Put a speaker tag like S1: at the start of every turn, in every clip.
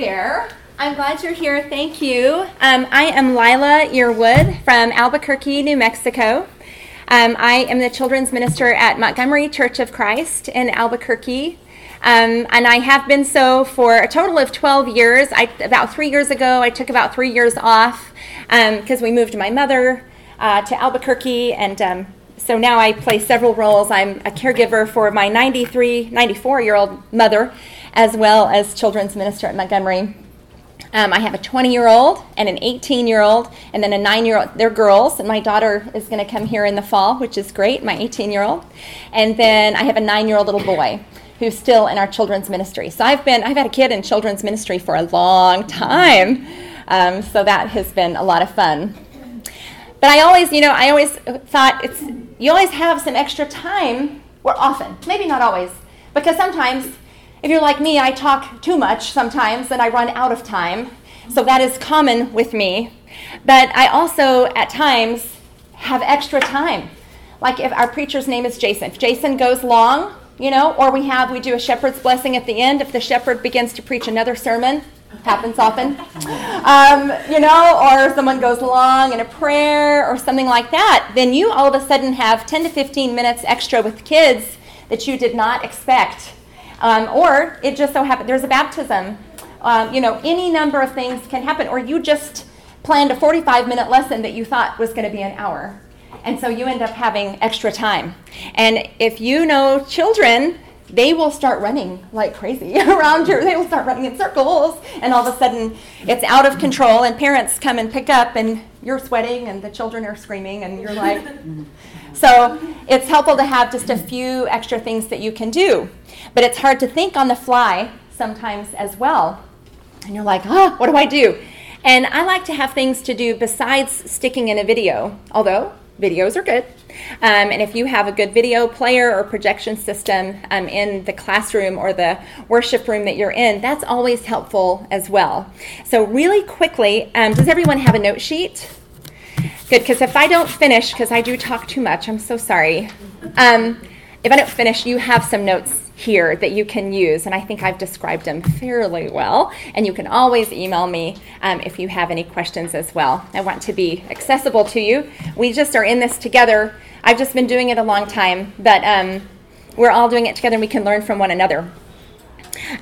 S1: there. I'm glad you're here. Thank you. Um, I am Lila Earwood from Albuquerque, New Mexico. Um, I am the children's minister at Montgomery Church of Christ in Albuquerque. Um, and I have been so for a total of 12 years. I, about three years ago, I took about three years off because um, we moved my mother uh, to Albuquerque. And um, so now I play several roles. I'm a caregiver for my 93, 94 year old mother, as well as children's minister at Montgomery. Um, I have a 20 year old and an 18 year old, and then a 9 year old. They're girls, and my daughter is going to come here in the fall, which is great, my 18 year old. And then I have a 9 year old little boy who's still in our children's ministry. So I've been, I've had a kid in children's ministry for a long time. Um, so that has been a lot of fun. But I always, you know, I always thought it's, you always have some extra time, or often, maybe not always, because sometimes if you're like me, I talk too much sometimes and I run out of time. So that is common with me. But I also, at times, have extra time. Like if our preacher's name is Jason. If Jason goes long, you know, or we have, we do a shepherd's blessing at the end. If the shepherd begins to preach another sermon, happens often, um, you know, or someone goes long in a prayer or something like that, then you all of a sudden have 10 to 15 minutes extra with kids that you did not expect um, or it just so happened there's a baptism. Um, you know, any number of things can happen. Or you just planned a 45 minute lesson that you thought was going to be an hour. And so you end up having extra time. And if you know children, they will start running like crazy around you. They will start running in circles, and all of a sudden it's out of control. And parents come and pick up, and you're sweating, and the children are screaming, and you're like. so it's helpful to have just a few extra things that you can do. But it's hard to think on the fly sometimes as well. And you're like, oh, what do I do? And I like to have things to do besides sticking in a video, although videos are good. Um, and if you have a good video player or projection system um, in the classroom or the worship room that you're in, that's always helpful as well. So, really quickly, um, does everyone have a note sheet? Good, because if I don't finish, because I do talk too much, I'm so sorry. Um, if I don't finish, you have some notes here that you can use, and I think I've described them fairly well. And you can always email me um, if you have any questions as well. I want to be accessible to you. We just are in this together. I've just been doing it a long time, but um, we're all doing it together and we can learn from one another.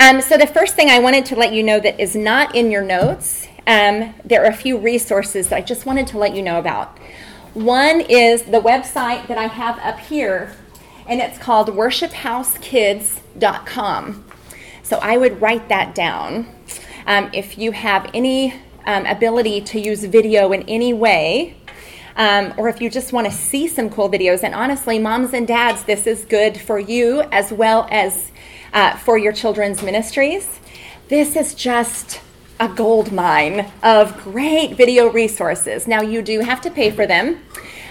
S1: Um, so, the first thing I wanted to let you know that is not in your notes, um, there are a few resources that I just wanted to let you know about. One is the website that I have up here and it's called worshiphousekids.com. So I would write that down. Um, if you have any um, ability to use video in any way, um, or if you just want to see some cool videos, and honestly, moms and dads, this is good for you as well as uh, for your children's ministries. This is just a gold mine of great video resources. Now, you do have to pay for them.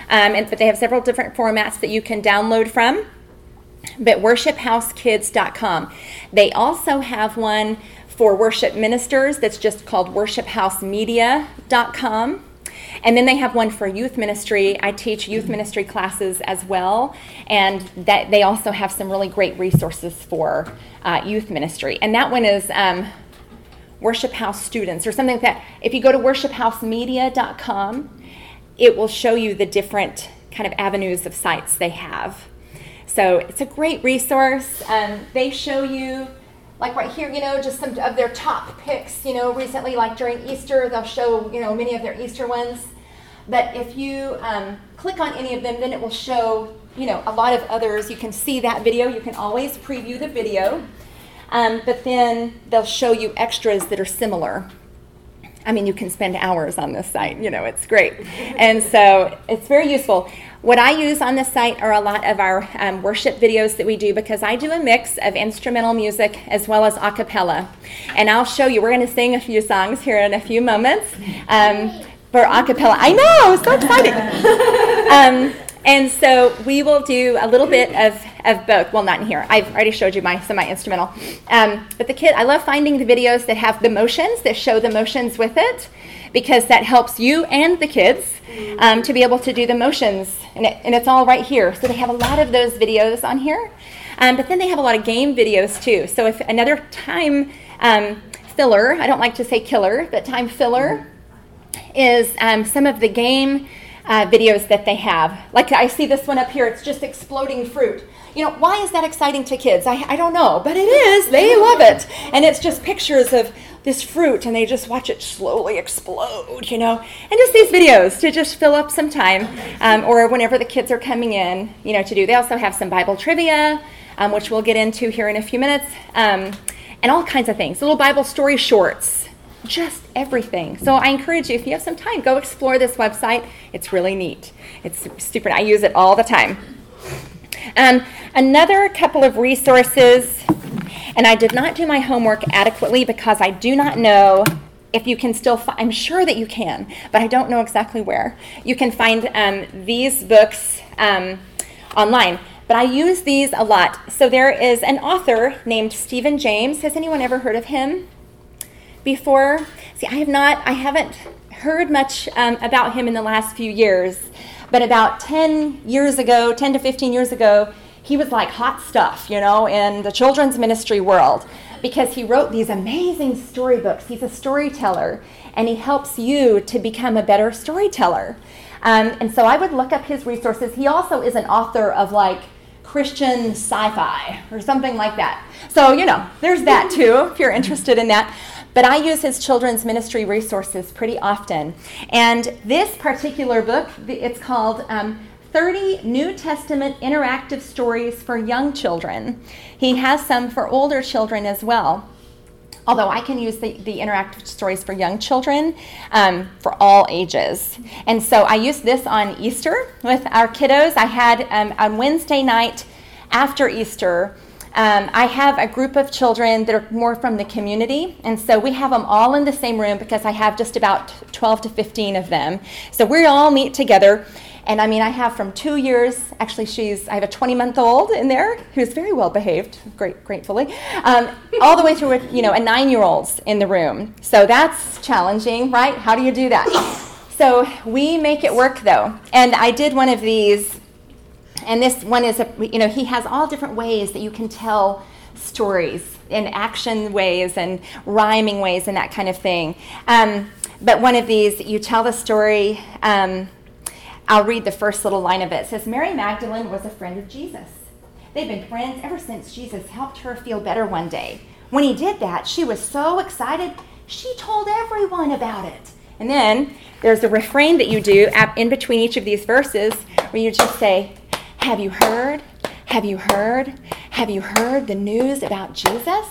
S1: Um, and, but they have several different formats that you can download from. But worshiphousekids.com. They also have one for worship ministers that's just called worshiphousemedia.com. And then they have one for youth ministry. I teach youth ministry classes as well, and that they also have some really great resources for uh, youth ministry. And that one is um, Worship House students or something like that. If you go to worshiphousemedia.com, it will show you the different kind of avenues of sites they have. So it's a great resource. Um, they show you, like right here, you know, just some of their top picks. You know, recently, like during Easter, they'll show, you know, many of their Easter ones. But if you um, click on any of them, then it will show, you know, a lot of others. You can see that video. You can always preview the video. Um, but then they'll show you extras that are similar. I mean, you can spend hours on this site, you know, it's great. And so it's very useful. What I use on this site are a lot of our um, worship videos that we do because I do a mix of instrumental music as well as a cappella. And I'll show you, we're going to sing a few songs here in a few moments um, for a cappella. I know, so exciting. um, and so we will do a little bit of, of both. Well, not in here. I've already showed you my semi-instrumental. Um, but the kid, I love finding the videos that have the motions, that show the motions with it, because that helps you and the kids um, to be able to do the motions. And, it, and it's all right here. So they have a lot of those videos on here. Um, but then they have a lot of game videos too. So if another time um, filler, I don't like to say killer, but time filler is um, some of the game uh, videos that they have. Like I see this one up here, it's just exploding fruit. You know, why is that exciting to kids? I, I don't know, but it is. They love it. And it's just pictures of this fruit and they just watch it slowly explode, you know. And just these videos to just fill up some time um, or whenever the kids are coming in, you know, to do. They also have some Bible trivia, um, which we'll get into here in a few minutes, um, and all kinds of things. Little Bible story shorts just everything. So I encourage you, if you have some time, go explore this website. It's really neat. It's super. I use it all the time. Um, another couple of resources, and I did not do my homework adequately because I do not know if you can still. I'm sure that you can, but I don't know exactly where. You can find um, these books um, online. But I use these a lot. So there is an author named Steven James. Has anyone ever heard of him? Before. See, I have not, I haven't heard much um, about him in the last few years, but about 10 years ago, 10 to 15 years ago, he was like hot stuff, you know, in the children's ministry world because he wrote these amazing storybooks. He's a storyteller and he helps you to become a better storyteller. Um, and so I would look up his resources. He also is an author of like Christian sci fi or something like that. So, you know, there's that too if you're interested in that but I use his children's ministry resources pretty often. And this particular book, it's called um, 30 New Testament Interactive Stories for Young Children. He has some for older children as well. Although I can use the, the interactive stories for young children um, for all ages. And so I used this on Easter with our kiddos. I had um, on Wednesday night after Easter, um, I have a group of children that are more from the community, and so we have them all in the same room because I have just about 12 to 15 of them. So we all meet together. And I mean, I have from two years, actually, she's, I have a 20 month old in there who's very well behaved, great, gratefully, um, all the way through, you know, a nine year old's in the room. So that's challenging, right? How do you do that? So we make it work though. And I did one of these and this one is, a, you know, he has all different ways that you can tell stories in action ways and rhyming ways and that kind of thing. Um, but one of these, you tell the story. Um, I'll read the first little line of it. It says, Mary Magdalene was a friend of Jesus. They've been friends ever since Jesus helped her feel better one day. When he did that, she was so excited, she told everyone about it. And then there's a refrain that you do in between each of these verses where you just say, have you heard? Have you heard? Have you heard the news about Jesus?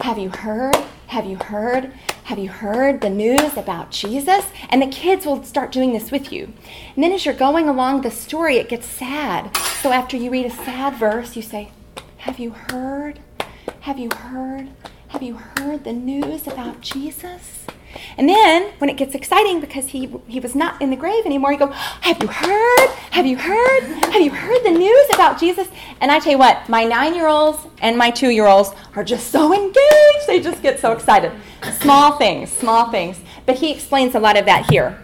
S1: Have you heard? Have you heard? Have you heard the news about Jesus? And the kids will start doing this with you. And then as you're going along the story, it gets sad. So after you read a sad verse, you say, Have you heard? Have you heard? Have you heard the news about Jesus? And then when it gets exciting because he he was not in the grave anymore, you go, Have you heard? Have you heard? Have you heard the news about Jesus? And I tell you what, my nine year olds and my two year olds are just so engaged. They just get so excited. Small things, small things. But he explains a lot of that here.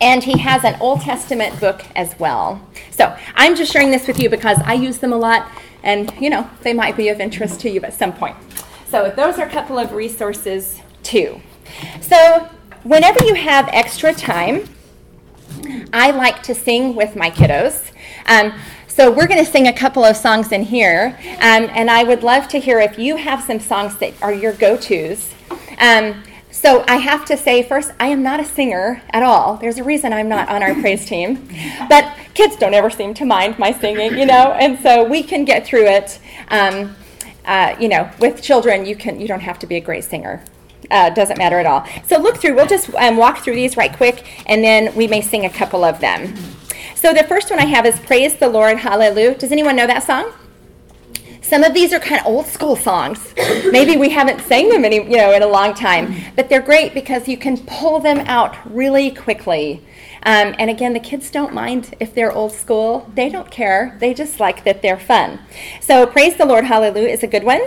S1: And he has an Old Testament book as well. So I'm just sharing this with you because I use them a lot and you know, they might be of interest to you at some point. So those are a couple of resources too. So, whenever you have extra time, I like to sing with my kiddos. Um, so we're going to sing a couple of songs in here, um, and I would love to hear if you have some songs that are your go-tos. Um, so I have to say first, I am not a singer at all. There's a reason I'm not on our praise team, but kids don't ever seem to mind my singing, you know, and so we can get through it. Um, uh, you know, with children, you can you don't have to be a great singer. Uh, doesn't matter at all. So look through, we'll just um, walk through these right quick, and then we may sing a couple of them. So the first one I have is Praise the Lord, Hallelujah. Does anyone know that song? Some of these are kind of old school songs. Maybe we haven't sang them any, you know, in a long time, but they're great because you can pull them out really quickly. Um, and again, the kids don't mind if they're old school. They don't care. They just like that they're fun. So, Praise the Lord, Hallelujah is a good one.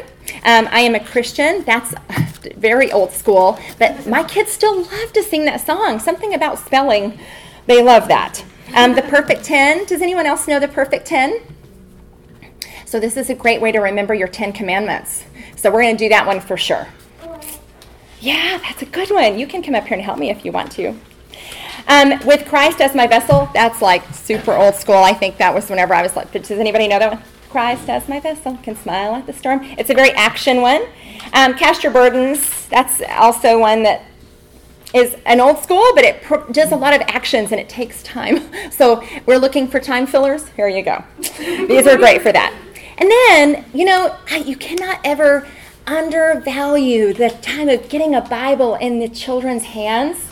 S1: Um, I am a Christian. That's very old school. But my kids still love to sing that song. Something about spelling, they love that. Um, the Perfect 10. Does anyone else know the Perfect 10? So, this is a great way to remember your 10 commandments. So, we're going to do that one for sure. Yeah, that's a good one. You can come up here and help me if you want to. Um, with Christ as my vessel, that's like super old school. I think that was whenever I was like, does anybody know that one? Christ as my vessel can smile at the storm. It's a very action one. Um, cast your burdens, that's also one that is an old school, but it pr- does a lot of actions and it takes time. So we're looking for time fillers. Here you go. These are great for that. And then, you know, you cannot ever undervalue the time of getting a Bible in the children's hands.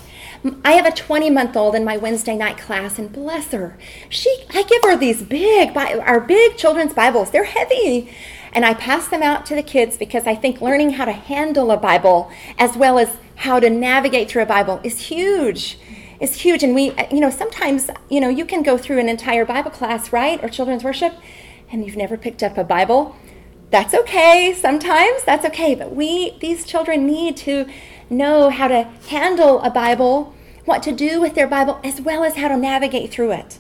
S1: I have a 20 month old in my Wednesday night class, and bless her, she I give her these big, our big children's Bibles. They're heavy, and I pass them out to the kids because I think learning how to handle a Bible as well as how to navigate through a Bible is huge. Is huge, and we, you know, sometimes, you know, you can go through an entire Bible class, right, or children's worship, and you've never picked up a Bible. That's okay. Sometimes that's okay, but we, these children, need to know how to handle a Bible, what to do with their Bible, as well as how to navigate through it.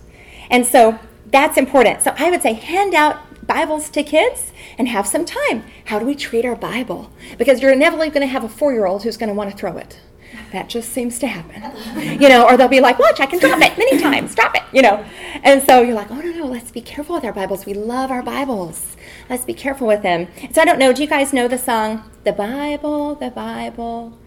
S1: And so that's important. So I would say hand out Bibles to kids and have some time. How do we treat our Bible? Because you're inevitably going to have a four year old who's going to want to throw it. That just seems to happen. You know, or they'll be like, watch, I can drop it many times, drop it, you know. And so you're like, oh, no, no, let's be careful with our Bibles. We love our Bibles. Let's be careful with them. So I don't know, do you guys know the song, The Bible, the Bible?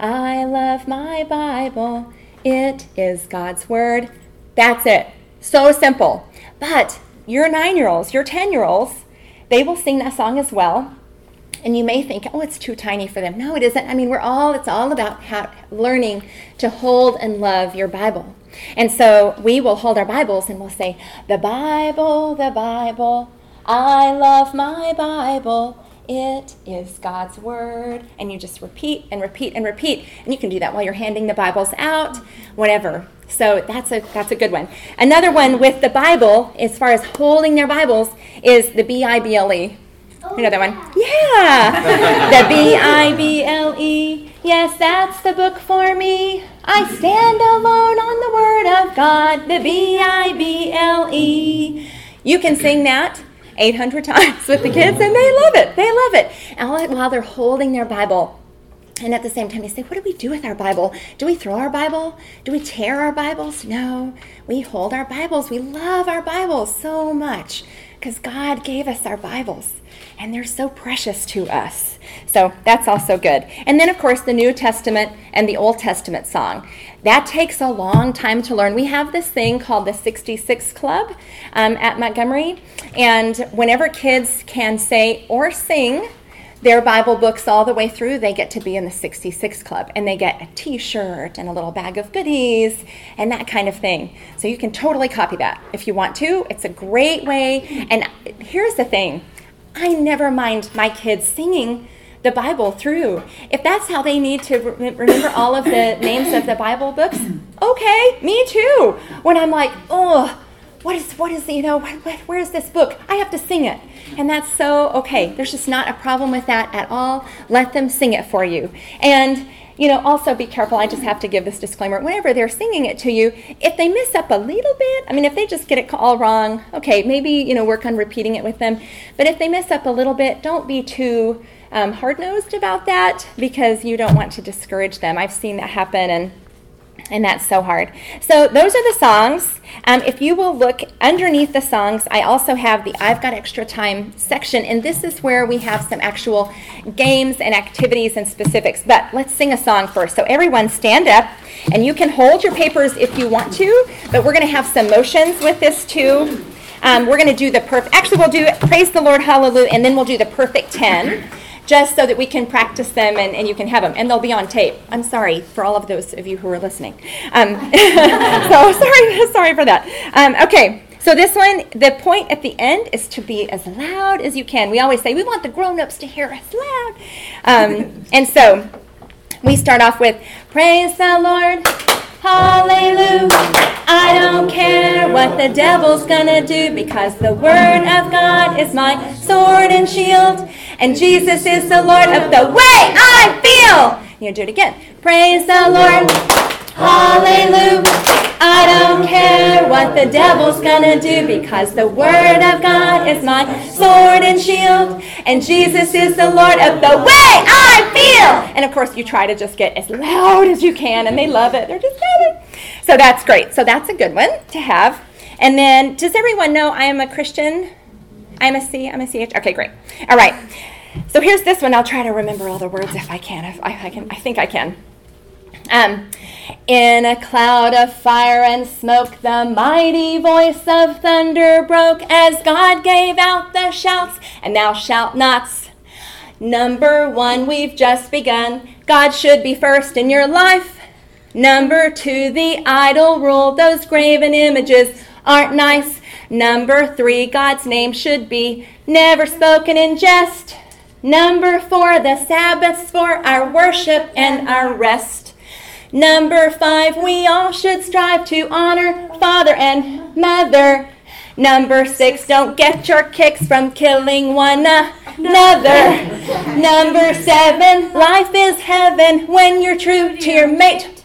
S1: I love my Bible. It is God's Word. That's it. So simple. But your nine year olds, your 10 year olds, they will sing that song as well. And you may think, oh, it's too tiny for them. No, it isn't. I mean, we're all, it's all about how, learning to hold and love your Bible. And so we will hold our Bibles and we'll say, the Bible, the Bible, I love my Bible. It is God's Word. And you just repeat and repeat and repeat. And you can do that while you're handing the Bibles out, whatever. So that's a, that's a good one. Another one with the Bible, as far as holding their Bibles, is the B I B L E. Oh, you know that one? Yeah. the B I B L E. Yes, that's the book for me. I stand alone on the Word of God. The B I B L E. You can sing that 800 times with the kids, and they love it. They love it. And while they're holding their Bible, and at the same time, they say, What do we do with our Bible? Do we throw our Bible? Do we tear our Bibles? No, we hold our Bibles. We love our Bibles so much because God gave us our Bibles and they're so precious to us. So that's also good. And then, of course, the New Testament and the Old Testament song. That takes a long time to learn. We have this thing called the 66 Club um, at Montgomery, and whenever kids can say or sing, their Bible books all the way through, they get to be in the 66 Club and they get a t shirt and a little bag of goodies and that kind of thing. So you can totally copy that if you want to. It's a great way. And here's the thing I never mind my kids singing the Bible through. If that's how they need to re- remember all of the names of the Bible books, okay, me too. When I'm like, oh, what is what is you know what, where is this book? I have to sing it, and that's so okay. There's just not a problem with that at all. Let them sing it for you, and you know, also be careful. I just have to give this disclaimer. Whenever they're singing it to you, if they miss up a little bit, I mean, if they just get it all wrong, okay, maybe, you know, work on repeating it with them. But if they miss up a little bit, don't be too um, hard nosed about that because you don't want to discourage them. I've seen that happen and and that's so hard. So those are the songs. Um, if you will look underneath the songs, I also have the I've Got Extra Time section, and this is where we have some actual games and activities and specifics. But let's sing a song first. So everyone stand up, and you can hold your papers if you want to, but we're going to have some motions with this too. Um, we're going to do the perfect, actually, we'll do Praise the Lord, Hallelujah, and then we'll do the perfect 10 just so that we can practice them and, and you can have them. And they'll be on tape. I'm sorry for all of those of you who are listening. Um, so sorry, sorry for that. Um, okay. So this one, the point at the end is to be as loud as you can. We always say we want the grown-ups to hear us loud. Um, and so we start off with praise the Lord. Hallelujah. I don't care what the devil's gonna do because the word of God is my sword and shield. And Jesus is the Lord of the way I feel. You do it again. Praise the Lord. Hallelujah. I don't care what the devil's gonna do because the word of God is my sword and shield, and Jesus is the Lord of the way I feel. And of course, you try to just get as loud as you can, and they love it. They're just loving. So that's great. So that's a good one to have. And then, does everyone know I am a Christian? I'm a C. I'm a CH. Okay, great. All right. So here's this one. I'll try to remember all the words if I can. If I, I can. I think I can. Um, in a cloud of fire and smoke, the mighty voice of thunder broke as God gave out the shouts, and thou shalt nots. Number one, we've just begun. God should be first in your life. Number two, the idol rule. Those graven images aren't nice. Number three, God's name should be never spoken in jest. Number four, the Sabbath's for our worship and our rest. Number five, we all should strive to honor father and mother. Number six, don't get your kicks from killing one another. Number seven, life is heaven when you're true to your mate.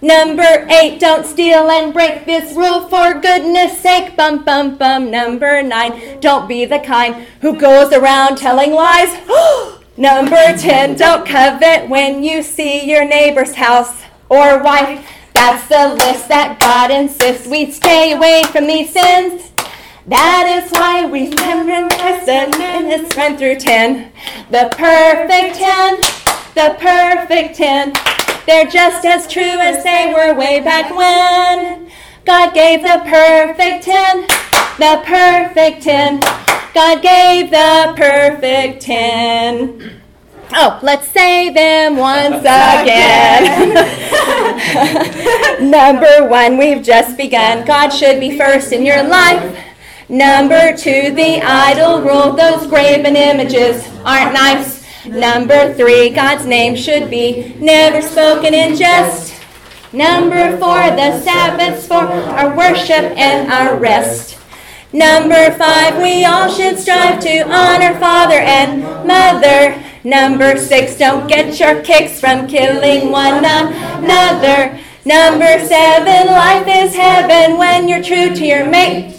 S1: Number eight, don't steal and break this rule for goodness sake. Bum, bum, bum. Number nine, don't be the kind who goes around telling lies. Oh, Number 10, don't covet when you see your neighbor's house or wife. That's the list that God insists we stay away from these sins. That is why we memorize the minutes 1 through 10. The perfect 10, the perfect 10. They're just as true as they were way back when. God gave the perfect ten, the perfect ten. God gave the perfect ten. Oh, let's say them once again. Number one, we've just begun. God should be first in your life. Number two, the idol rule. Those graven images aren't nice. Number three, God's name should be never spoken in jest. Number four, the Sabbath's for our worship and our rest. Number five, we all should strive to honor father and mother. Number six, don't get your kicks from killing one another. Number seven, life is heaven when you're true to your mate.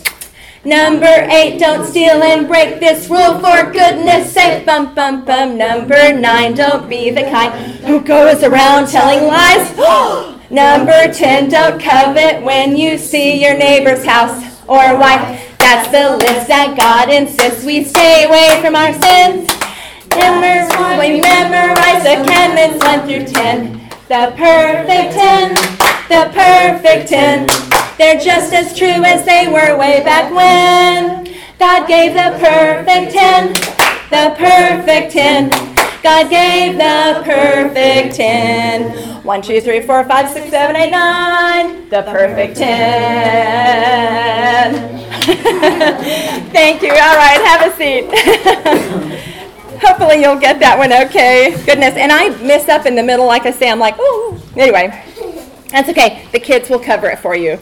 S1: Number eight, don't steal and break this rule for goodness sake. Bum, bum, bum. Number nine, don't be the kind who goes around telling lies. Number ten, don't covet when you see your neighbor's house or wife. That's the list that God insists we stay away from our sins. We memorize the commandments one through ten. The perfect ten, the perfect ten. They're just as true as they were way back when. God gave the perfect ten, the perfect ten. God gave the perfect ten. One, two, three, four, five, six, seven, eight, nine. The perfect ten. Thank you. All right, have a seat. Hopefully you'll get that one okay. Goodness. And I miss up in the middle, like I say, I'm like, oh. Anyway, that's okay. The kids will cover it for you.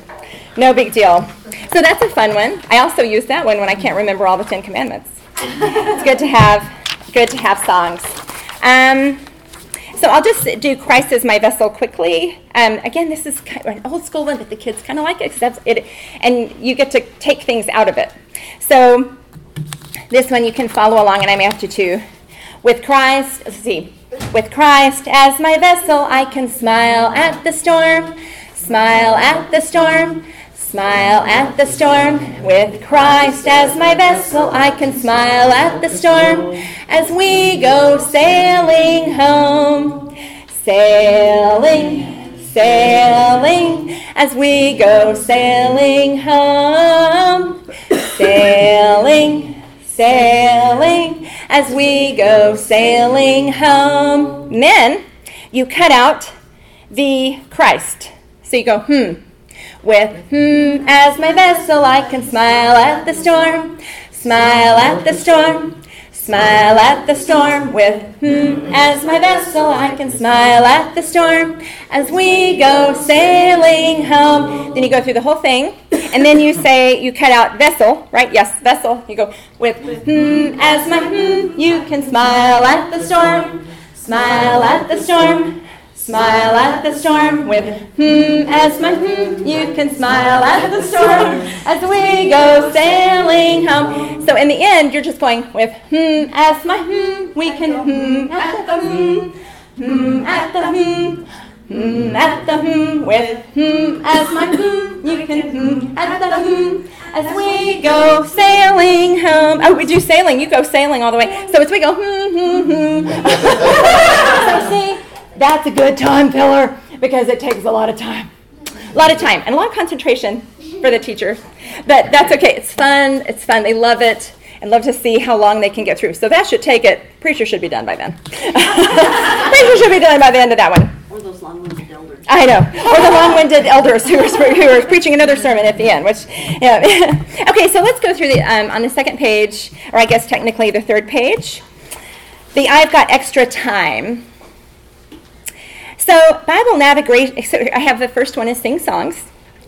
S1: No big deal. So that's a fun one. I also use that one when I can't remember all the Ten Commandments. it's good to have good to have songs. Um, so I'll just do Christ as my vessel quickly. Um, again, this is kind of an old school one, but the kids kind of like it because it, and you get to take things out of it. So this one you can follow along, and I may have to too. With Christ, let's see. With Christ as my vessel, I can smile at the storm, smile at the storm. Smile at the storm. With Christ as my vessel, I can smile at the storm as we go sailing home. Sailing, sailing, as we go sailing home. Sailing, sailing, as we go sailing home. Men, you cut out the Christ. So you go, hmm. With hmm as my vessel, I can smile at the storm, smile at the storm, smile at the storm. With hmm as my vessel, I can smile at the storm as we go sailing home. Then you go through the whole thing, and then you say, you cut out vessel, right? Yes, vessel. You go with hmm as my hmm, you can smile at the storm, smile at the storm Smile at the storm with hmm as my hmm. You can smile at the storm as we go sailing home. So in the end, you're just going with hmm as my hmm. We can hmm at the hmm, hmm at the hmm. Hmm at the hmm with hmm as my hmm. You can hmm at the hmm as we go sailing home. Oh, we do sailing. You go sailing all the way. So as we go hmm hmm hmm. so see, that's a good time filler because it takes a lot of time. A lot of time and a lot of concentration for the teacher. But that's okay. It's fun. It's fun. They love it and love to see how long they can get through. So that should take it. Preacher should be done by then. Preacher should be done by the end of that one.
S2: Or those long-winded elders.
S1: I know. Or the long-winded elders who are, who are preaching another sermon at the end, which, yeah. okay, so let's go through the, um, on the second page, or I guess technically the third page, the I've got extra time. So Bible navigation, I have the first one is sing songs,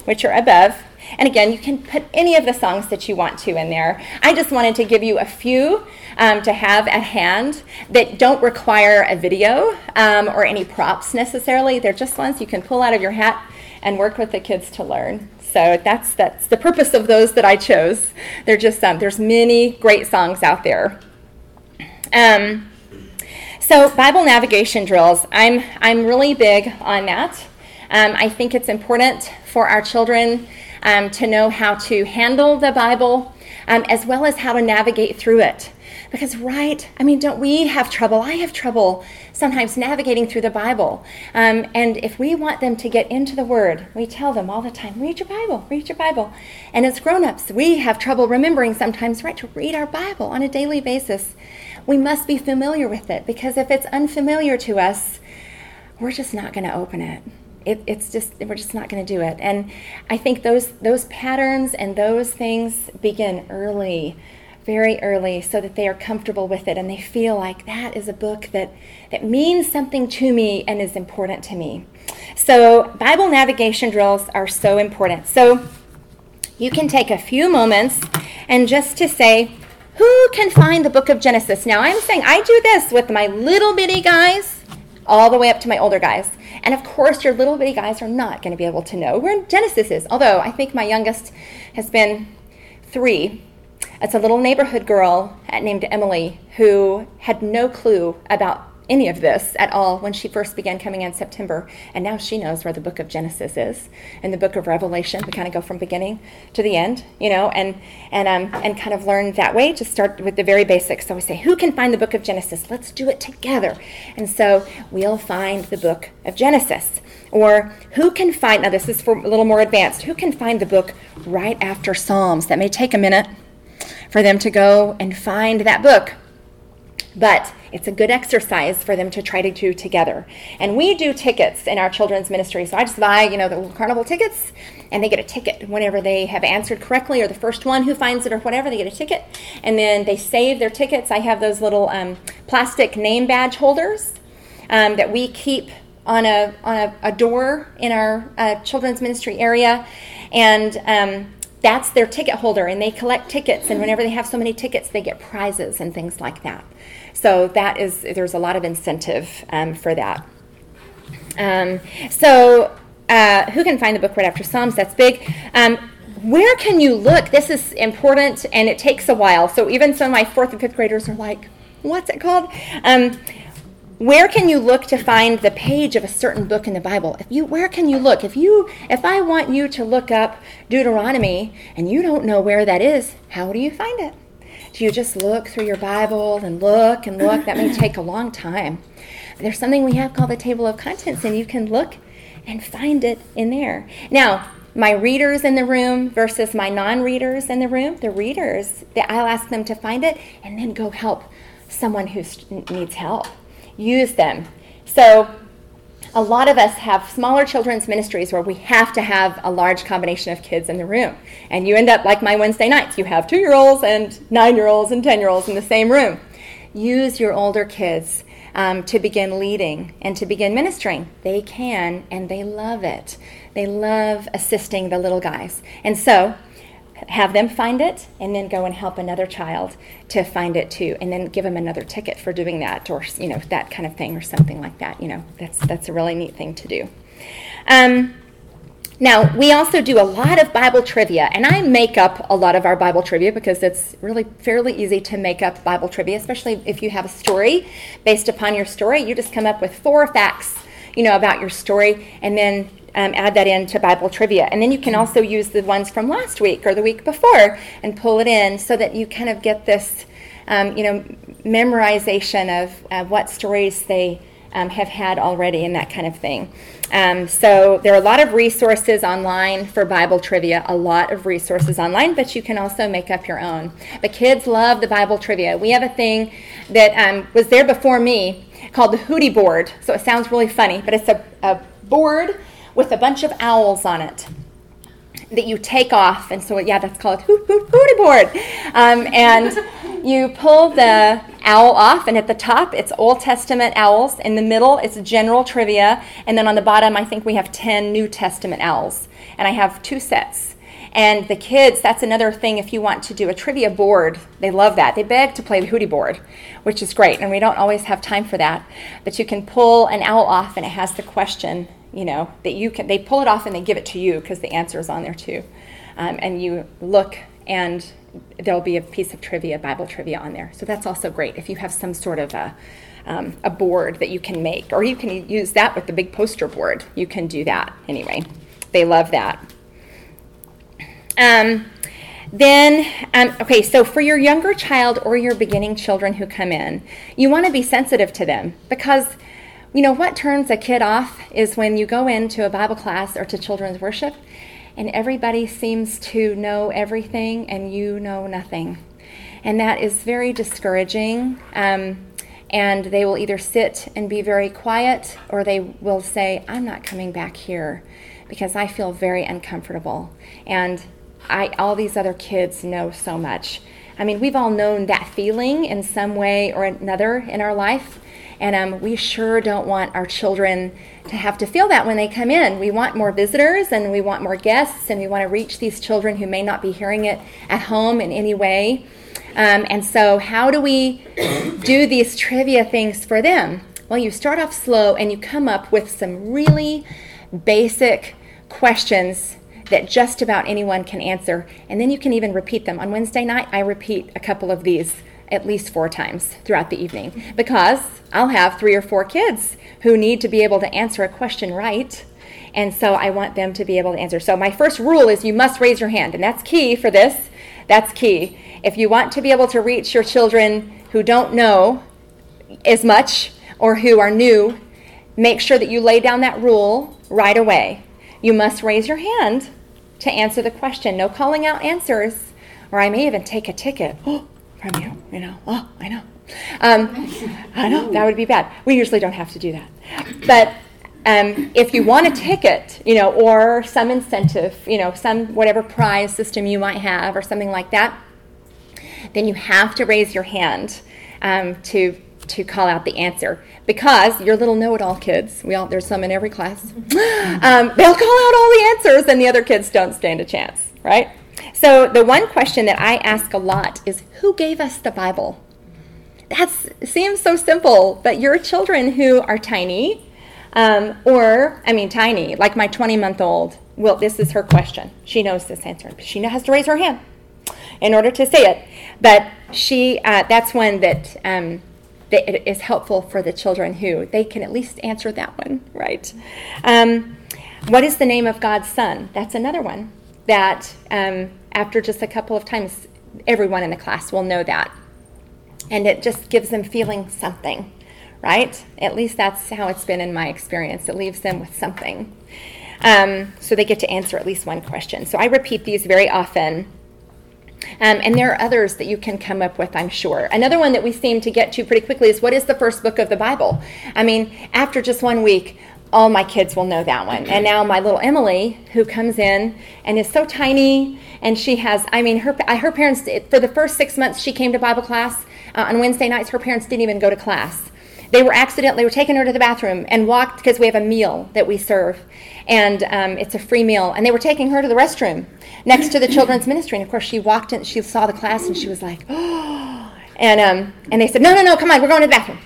S1: which are above. And again, you can put any of the songs that you want to in there. I just wanted to give you a few um, to have at hand that don't require a video um, or any props necessarily. They're just ones you can pull out of your hat and work with the kids to learn. So that's that's the purpose of those that I chose. They're just um, there's many great songs out there. Um, so Bible navigation drills, I'm I'm really big on that. Um, I think it's important for our children um, to know how to handle the Bible um, as well as how to navigate through it. Because, right, I mean, don't we have trouble? I have trouble sometimes navigating through the Bible. Um, and if we want them to get into the Word, we tell them all the time, read your Bible, read your Bible. And as grown ups, we have trouble remembering sometimes, right, to read our Bible on a daily basis. We must be familiar with it because if it's unfamiliar to us, we're just not going to open it. It, it's just we're just not going to do it. And i think those those patterns and those things begin early very early so that they are comfortable with it and they feel like that is a book that that means something to me and is important to me. So bible navigation drills are so important. So you can take a few moments and just to say who can find the book of genesis now i'm saying i do this with my little bitty guys all the way up to my older guys and of course, your little bitty guys are not going to be able to know where Genesis is. Although I think my youngest has been three. It's a little neighborhood girl named Emily who had no clue about any of this at all when she first began coming in September. And now she knows where the book of Genesis is and the book of Revelation. We kind of go from beginning to the end, you know, and and um, and kind of learn that way to start with the very basics. So we say, who can find the book of Genesis? Let's do it together. And so we'll find the book of Genesis. Or who can find, now this is for a little more advanced, who can find the book right after Psalms? That may take a minute for them to go and find that book. But it's a good exercise for them to try to do together. And we do tickets in our children's ministry. So I just buy, you know, the carnival tickets, and they get a ticket whenever they have answered correctly, or the first one who finds it, or whatever, they get a ticket. And then they save their tickets. I have those little um, plastic name badge holders um, that we keep on a on a, a door in our uh, children's ministry area, and um, that's their ticket holder, and they collect tickets. And whenever they have so many tickets, they get prizes and things like that. So that is there's a lot of incentive um, for that. Um, so uh, who can find the book right after Psalms? That's big. Um, where can you look? This is important, and it takes a while. So even some of my fourth and fifth graders are like, "What's it called?" Um, where can you look to find the page of a certain book in the bible if you where can you look if you if i want you to look up deuteronomy and you don't know where that is how do you find it do you just look through your Bible and look and look? That may take a long time. There's something we have called the table of contents, and you can look and find it in there. Now, my readers in the room versus my non-readers in the room, the readers, I'll ask them to find it and then go help someone who needs help. Use them. So a lot of us have smaller children's ministries where we have to have a large combination of kids in the room. And you end up like my Wednesday nights. You have two year olds and nine year olds and 10 year olds in the same room. Use your older kids um, to begin leading and to begin ministering. They can and they love it. They love assisting the little guys. And so, have them find it and then go and help another child to find it too and then give them another ticket for doing that or you know that kind of thing or something like that you know. That's that's a really neat thing to do. Um, now we also do a lot of bible trivia and i make up a lot of our bible trivia because it's really fairly easy to make up bible trivia especially if you have a story based upon your story. You just come up with four facts you know about your story and then um, add that into Bible trivia. And then you can also use the ones from last week or the week before and pull it in so that you kind of get this, um, you know, memorization of uh, what stories they um, have had already and that kind of thing. Um, so there are a lot of resources online for Bible trivia, a lot of resources online, but you can also make up your own. The kids love the Bible trivia. We have a thing that um, was there before me called the Hootie board. So it sounds really funny, but it's a, a board with a bunch of owls on it that you take off. And so, yeah, that's called hoot, hoot, hootie board. Um, and you pull the owl off, and at the top, it's Old Testament owls. In the middle, it's general trivia. And then on the bottom, I think we have 10 New Testament owls. And I have two sets. And the kids, that's another thing if you want to do a trivia board, they love that. They beg to play the hootie board, which is great. And we don't always have time for that. But you can pull an owl off, and it has the question you know, that you can, they pull it off and they give it to you because the answer is on there too. Um, and you look and there'll be a piece of trivia, Bible trivia on there. So that's also great if you have some sort of a, um, a board that you can make, or you can use that with the big poster board. You can do that anyway. They love that. Um, then, um, okay, so for your younger child or your beginning children who come in, you want to be sensitive to them because you know, what turns a kid off is when you go into a Bible class or to children's worship and everybody seems to know everything and you know nothing. And that is very discouraging. Um, and they will either sit and be very quiet or they will say, I'm not coming back here because I feel very uncomfortable. And I, all these other kids know so much. I mean, we've all known that feeling in some way or another in our life. And um, we sure don't want our children to have to feel that when they come in. We want more visitors and we want more guests and we want to reach these children who may not be hearing it at home in any way. Um, and so, how do we do these trivia things for them? Well, you start off slow and you come up with some really basic questions that just about anyone can answer. And then you can even repeat them. On Wednesday night, I repeat a couple of these at least four times throughout the evening because I'll have three or four kids who need to be able to answer a question right. And so I want them to be able to answer. So my first rule is you must raise your hand, and that's key for this. That's key. If you want to be able to reach your children who don't know as much or who are new, make sure that you lay down that rule right away. You must raise your hand to answer the question. No calling out answers, or I may even take a ticket. Oh, from you, you know. Oh, I know. Um, I know, that would be bad. We usually don't have to do that. But um, if you want a ticket, you know, or some incentive, you know, some whatever prize system you might have or something like that, then you have to raise your hand um, to to call out the answer because your little know-it-all kids we all there's some in every class um, they'll call out all the answers and the other kids don't stand a chance right so, the one question that I ask a lot is who gave us the Bible? That seems so simple, but your children who are tiny, um, or, I mean, tiny, like my 20 month old, well, this is her question. She knows this answer. She has to raise her hand in order to say it. But she, uh, that's one that, um, that is helpful for the children who they can at least answer that one, right? Um, what is the name of God's Son? That's another one that um, after just a couple of times, everyone in the class will know that. And it just gives them feeling something, right? At least that's how it's been in my experience. It leaves them with something. Um, so they get to answer at least one question. So I repeat these very often. Um, and there are others that you can come up with, I'm sure. Another one that we seem to get to pretty quickly is what is the first book of the Bible? I mean, after just one week, all my kids will know that one. And now my little Emily, who comes in and is so tiny, and she has, I mean, her, her parents, for the first six months she came to Bible class uh, on Wednesday nights, her parents didn't even go to class they were accidentally were taking her to the bathroom and walked because we have a meal that we serve, and um, it's a free meal, and they were taking her to the restroom next to the children's ministry, and of course she walked in, she saw the class, and she was like, oh, and um, and they said, no, no, no, come on, we're going to the bathroom.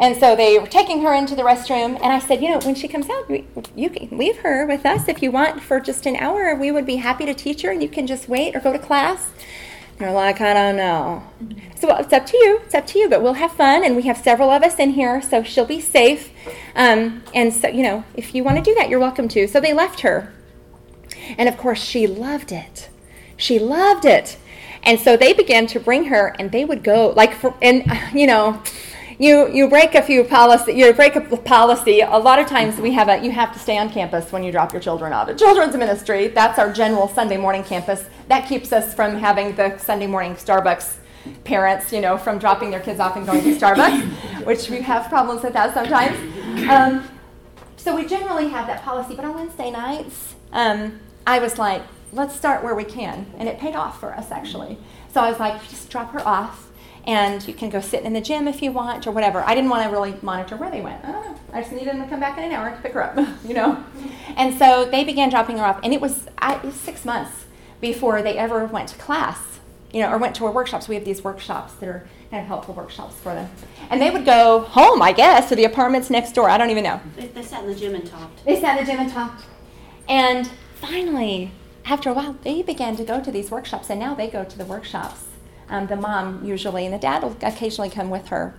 S1: And so they were taking her into the restroom, and I said, you know, when she comes out, you can leave her with us if you want for just an hour. We would be happy to teach her, and you can just wait or go to class. They're like, I don't know. So well, it's up to you. It's up to you. But we'll have fun, and we have several of us in here, so she'll be safe. Um, and so, you know, if you want to do that, you're welcome to. So they left her, and of course, she loved it. She loved it. And so they began to bring her, and they would go like for, and you know you you break a few policy you break a policy a lot of times we have a you have to stay on campus when you drop your children off at children's ministry. That's our general sunday morning campus. That keeps us from having the sunday morning starbucks parents you know from dropping their kids off and going to starbucks which we have problems with that sometimes. Um, so we generally have that policy but on wednesday nights um, i was like let's start where we can and it paid off for us actually. So i was like just drop her off and you can go sit in the gym if you want or whatever. I didn't want to really monitor where they went. I don't know. I just needed them to come back in an hour to pick her up, you know. And so they began dropping her off, and it was, I, it was six months before they ever went to class, you know, or went to our workshops. We have these workshops that are kind of helpful workshops for them. And they would go home, I guess, to the apartments next door. I don't even know.
S2: They, they sat in the gym and talked.
S1: They sat in the gym and talked. And finally, after a while, they began to go to these workshops, and now they go to the workshops um, the mom usually, and the dad will occasionally come with her.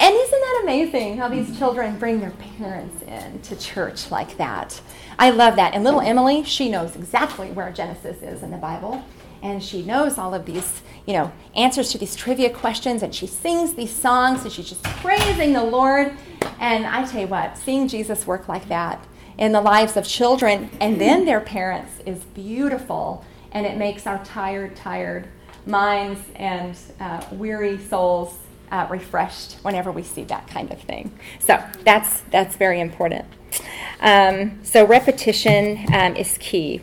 S1: And isn't that amazing how these children bring their parents in to church like that? I love that. And little Emily, she knows exactly where Genesis is in the Bible. And she knows all of these, you know, answers to these trivia questions. And she sings these songs and she's just praising the Lord. And I tell you what, seeing Jesus work like that in the lives of children and then their parents is beautiful. And it makes our tired, tired minds and uh, weary souls uh, refreshed whenever we see that kind of thing. So that's that's very important. Um, so repetition um, is key.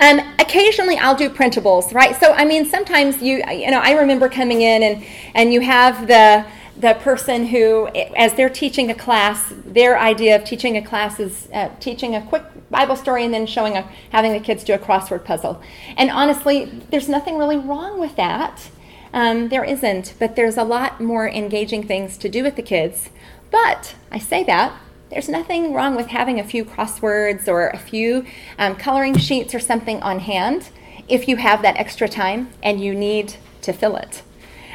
S1: Um, occasionally I'll do printables, right? So I mean, sometimes you you know I remember coming in and and you have the the person who, as they're teaching a class, their idea of teaching a class is uh, teaching a quick Bible story and then showing a, having the kids do a crossword puzzle. And honestly, there's nothing really wrong with that. Um, there isn't, but there's a lot more engaging things to do with the kids. But I say that there's nothing wrong with having a few crosswords or a few um, coloring sheets or something on hand if you have that extra time and you need to fill it.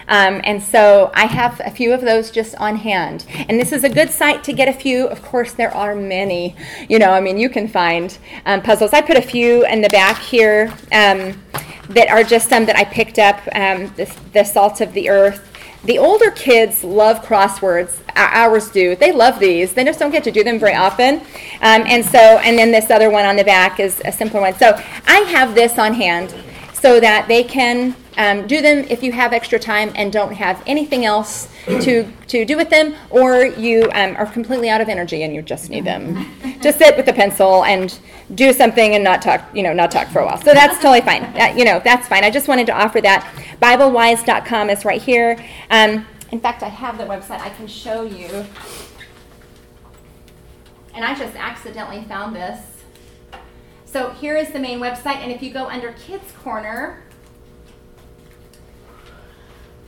S1: Um, and so I have a few of those just on hand. And this is a good site to get a few. Of course, there are many. You know, I mean, you can find um, puzzles. I put a few in the back here um, that are just some that I picked up um, the, the salt of the earth. The older kids love crosswords. Ours do. They love these. They just don't get to do them very often. Um, and so, and then this other one on the back is a simpler one. So I have this on hand so that they can um, do them if you have extra time and don't have anything else to, to do with them, or you um, are completely out of energy and you just need them. just sit with a pencil and do something and not talk, you know, not talk for a while. So that's totally fine. Uh, you know, that's fine. I just wanted to offer that. BibleWise.com is right here. Um, in fact, I have the website. I can show you. And I just accidentally found this. So here is the main website, and if you go under Kids Corner,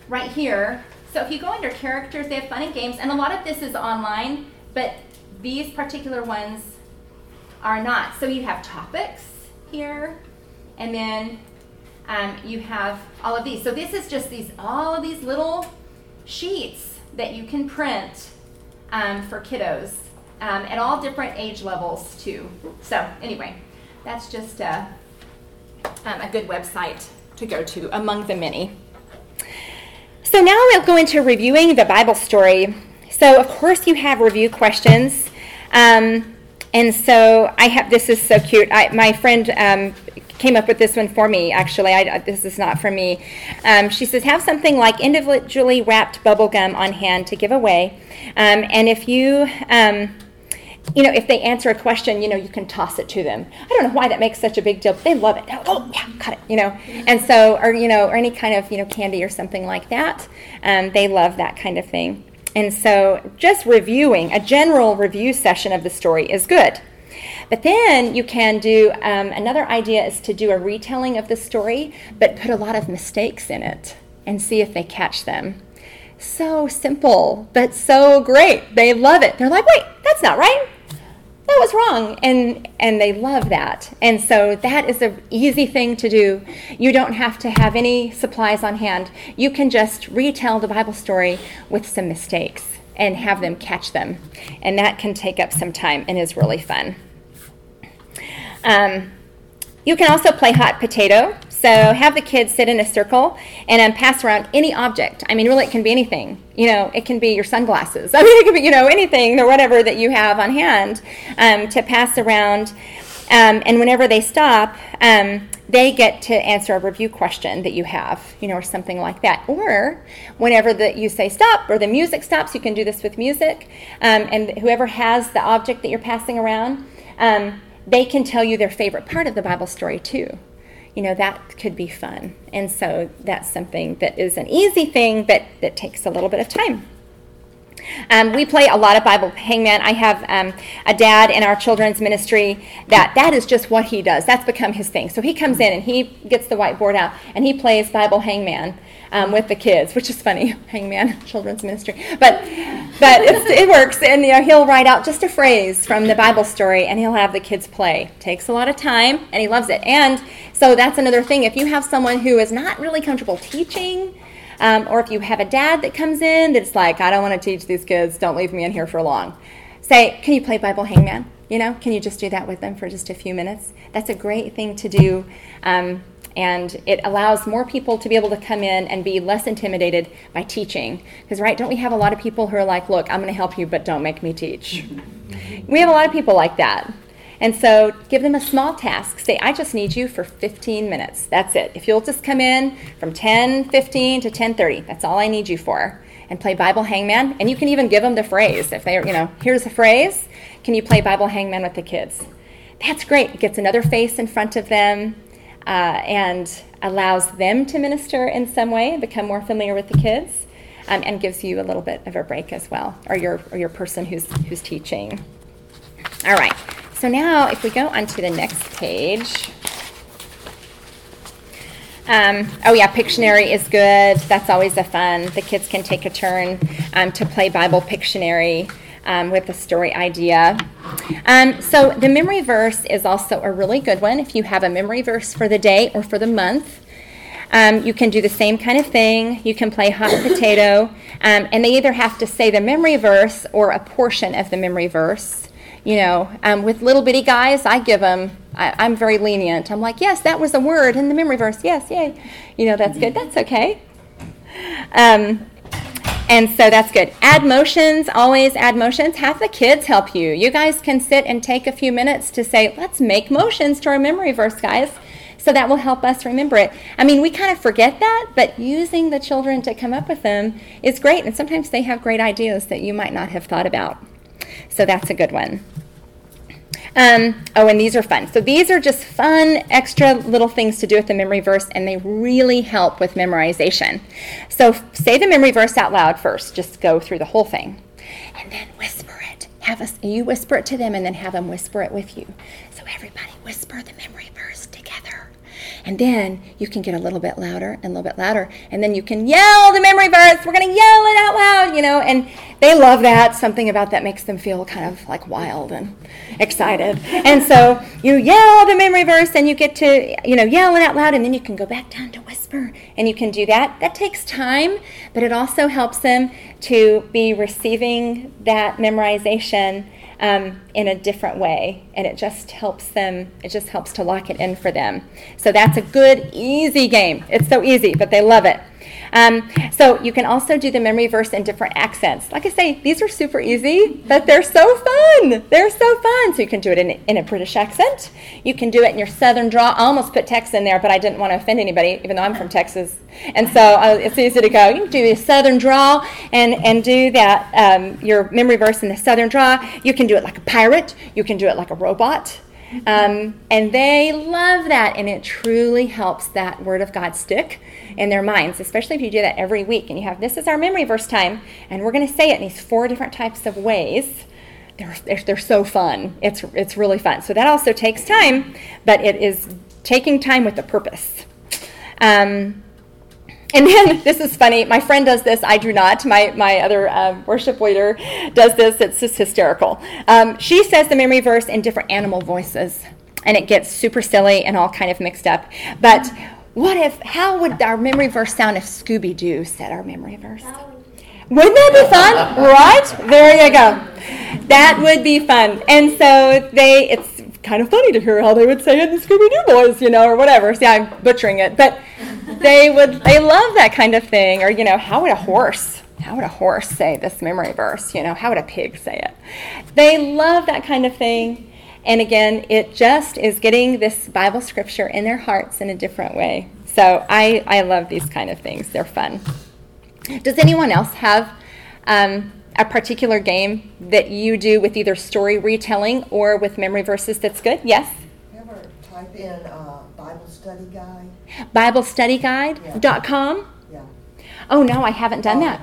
S1: right here. So if you go under characters, they have fun and games, and a lot of this is online, but these particular ones are not. So you have topics here, and then um, you have all of these. So this is just these all of these little sheets that you can print um, for kiddos um, at all different age levels too. So anyway, that's just a, um, a good website to go to among the many. So now we'll go into reviewing the Bible story. So, of course, you have review questions. Um, and so I have this is so cute. I, my friend um, came up with this one for me, actually. I, this is not for me. Um, she says, have something like individually wrapped bubble gum on hand to give away. Um, and if you um, you know, if they answer a question, you know, you can toss it to them. I don't know why that makes such a big deal, but they love it. Oh, yeah, cut it, you know. And so, or, you know, or any kind of, you know, candy or something like that. Um, they love that kind of thing. And so just reviewing, a general review session of the story is good. But then you can do um, another idea is to do a retelling of the story, but put a lot of mistakes in it and see if they catch them. So simple, but so great. They love it. They're like, wait, that's not right. That was wrong. And and they love that. And so that is an easy thing to do. You don't have to have any supplies on hand. You can just retell the Bible story with some mistakes and have them catch them. And that can take up some time and is really fun. Um, you can also play hot potato. So have the kids sit in a circle and um, pass around any object. I mean, really, it can be anything. You know, it can be your sunglasses. I mean, it could be, you know, anything or whatever that you have on hand um, to pass around. Um, and whenever they stop, um, they get to answer a review question that you have, you know, or something like that. Or whenever that you say stop or the music stops, you can do this with music. Um, and whoever has the object that you're passing around, um, they can tell you their favorite part of the Bible story too. You know, that could be fun. And so that's something that is an easy thing, but that takes a little bit of time. Um, we play a lot of Bible hangman. I have um, a dad in our children's ministry that that is just what he does. That's become his thing. So he comes in and he gets the whiteboard out and he plays Bible hangman um, with the kids, which is funny. Hangman, children's ministry, but but it works. And you know, he'll write out just a phrase from the Bible story and he'll have the kids play. Takes a lot of time and he loves it. And so that's another thing. If you have someone who is not really comfortable teaching um, or if you have a dad that comes in that's like, I don't want to teach these kids, don't leave me in here for long. Say, can you play Bible hangman? You know, can you just do that with them for just a few minutes? That's a great thing to do. Um, and it allows more people to be able to come in and be less intimidated by teaching. Because, right, don't we have a lot of people who are like, look, I'm going to help you, but don't make me teach? we have a lot of people like that. And so give them a small task. Say, I just need you for 15 minutes. That's it. If you'll just come in from 10:15 to 10:30, that's all I need you for. And play Bible hangman. And you can even give them the phrase. If they're, you know, here's a phrase, can you play Bible hangman with the kids? That's great. It gets another face in front of them uh, and allows them to minister in some way, become more familiar with the kids, um, and gives you a little bit of a break as well, or your, or your person who's, who's teaching. All right. So now if we go onto the next page. Um, oh yeah, Pictionary is good. That's always a fun. The kids can take a turn um, to play Bible Pictionary um, with the story idea. Um, so the memory verse is also a really good one. If you have a memory verse for the day or for the month, um, you can do the same kind of thing. You can play hot potato, um, and they either have to say the memory verse or a portion of the memory verse you know, um, with little bitty guys, I give them, I, am very lenient. I'm like, yes, that was a word in the memory verse. Yes, yay. You know, that's good. That's okay. Um, and so that's good. Add motions, always add motions. Have the kids help you. You guys can sit and take a few minutes to say, let's make motions to our memory verse, guys. So that will help us remember it. I mean, we kind of forget that, but using the children to come up with them is great. And sometimes they have great ideas that you might not have thought about. So that's a good one. Um, oh, and these are fun. So these are just fun, extra little things to do with the memory verse, and they really help with memorization. So say the memory verse out loud first. Just go through the whole thing, and then whisper it. Have us you whisper it to them, and then have them whisper it with you. So everybody whisper the memory. And then you can get a little bit louder and a little bit louder. And then you can yell the memory verse. We're going to yell it out loud, you know. And they love that. Something about that makes them feel kind of like wild and excited. And so you yell the memory verse and you get to, you know, yell it out loud. And then you can go back down to whisper. And you can do that. That takes time, but it also helps them to be receiving that memorization um, in a different way. And it just helps them, it just helps to lock it in for them. So that's a good, easy game. It's so easy, but they love it. Um, so you can also do the memory verse in different accents. Like I say, these are super easy, but they're so fun. They're so fun. So you can do it in, in a British accent. You can do it in your Southern draw. I almost put Texas in there, but I didn't want to offend anybody, even though I'm from Texas. And so uh, it's easy to go. You can do a Southern draw and, and do that, um, your memory verse in the Southern draw. You can do it like a pirate. You can do it like a robot. Um, and they love that, and it truly helps that Word of God stick in their minds, especially if you do that every week. And you have this is our memory verse time, and we're going to say it in these four different types of ways. They're, they're, they're so fun. It's, it's really fun. So that also takes time, but it is taking time with a purpose. Um, and then this is funny. My friend does this. I do not. My my other um, worship leader does this. It's just hysterical. Um, she says the memory verse in different animal voices, and it gets super silly and all kind of mixed up. But what if? How would our memory verse sound if Scooby Doo said our memory verse? Wouldn't that be fun? right? There you go. That would be fun. And so they. It's kind of funny to hear how they would say it in Scooby Doo Boys, you know, or whatever. See, I'm butchering it, but they would they love that kind of thing. Or you know, how would a horse how would a horse say this memory verse? You know, how would a pig say it? They love that kind of thing. And again, it just is getting this Bible scripture in their hearts in a different way. So I, I love these kind of things. They're fun. Does anyone else have um, a particular game that you do with either story retelling or with memory verses that's good? Yes?
S2: Ever type in uh, Bible study guide?
S1: BibleStudyGuide.com?
S2: Yeah.
S1: Oh, no, I haven't done that.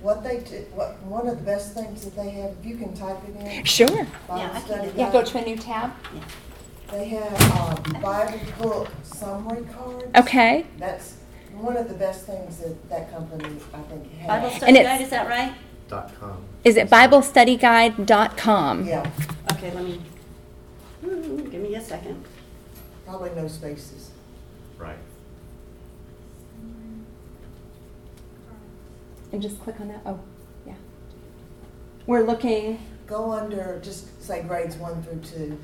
S2: What they, t- what, one of the best things that they have, if you can type it in,
S1: Sure.
S2: Bible
S3: Yeah, can
S2: study
S3: do
S1: Yeah, go to a new tab.
S2: they have um, Bible book summary cards.
S1: Okay.
S2: That's one of the best things that that company, I think, has.
S3: Bible study
S1: it's-
S3: guide, is that right?
S4: Dot com.
S1: Is it BibleStudyGuide.com?
S2: Yeah,
S3: Okay, let me, hmm, give me a second.
S2: probably no spaces.
S4: Right.
S1: And just click on that. Oh, yeah. We're looking.
S2: Go under, just say grades one through two,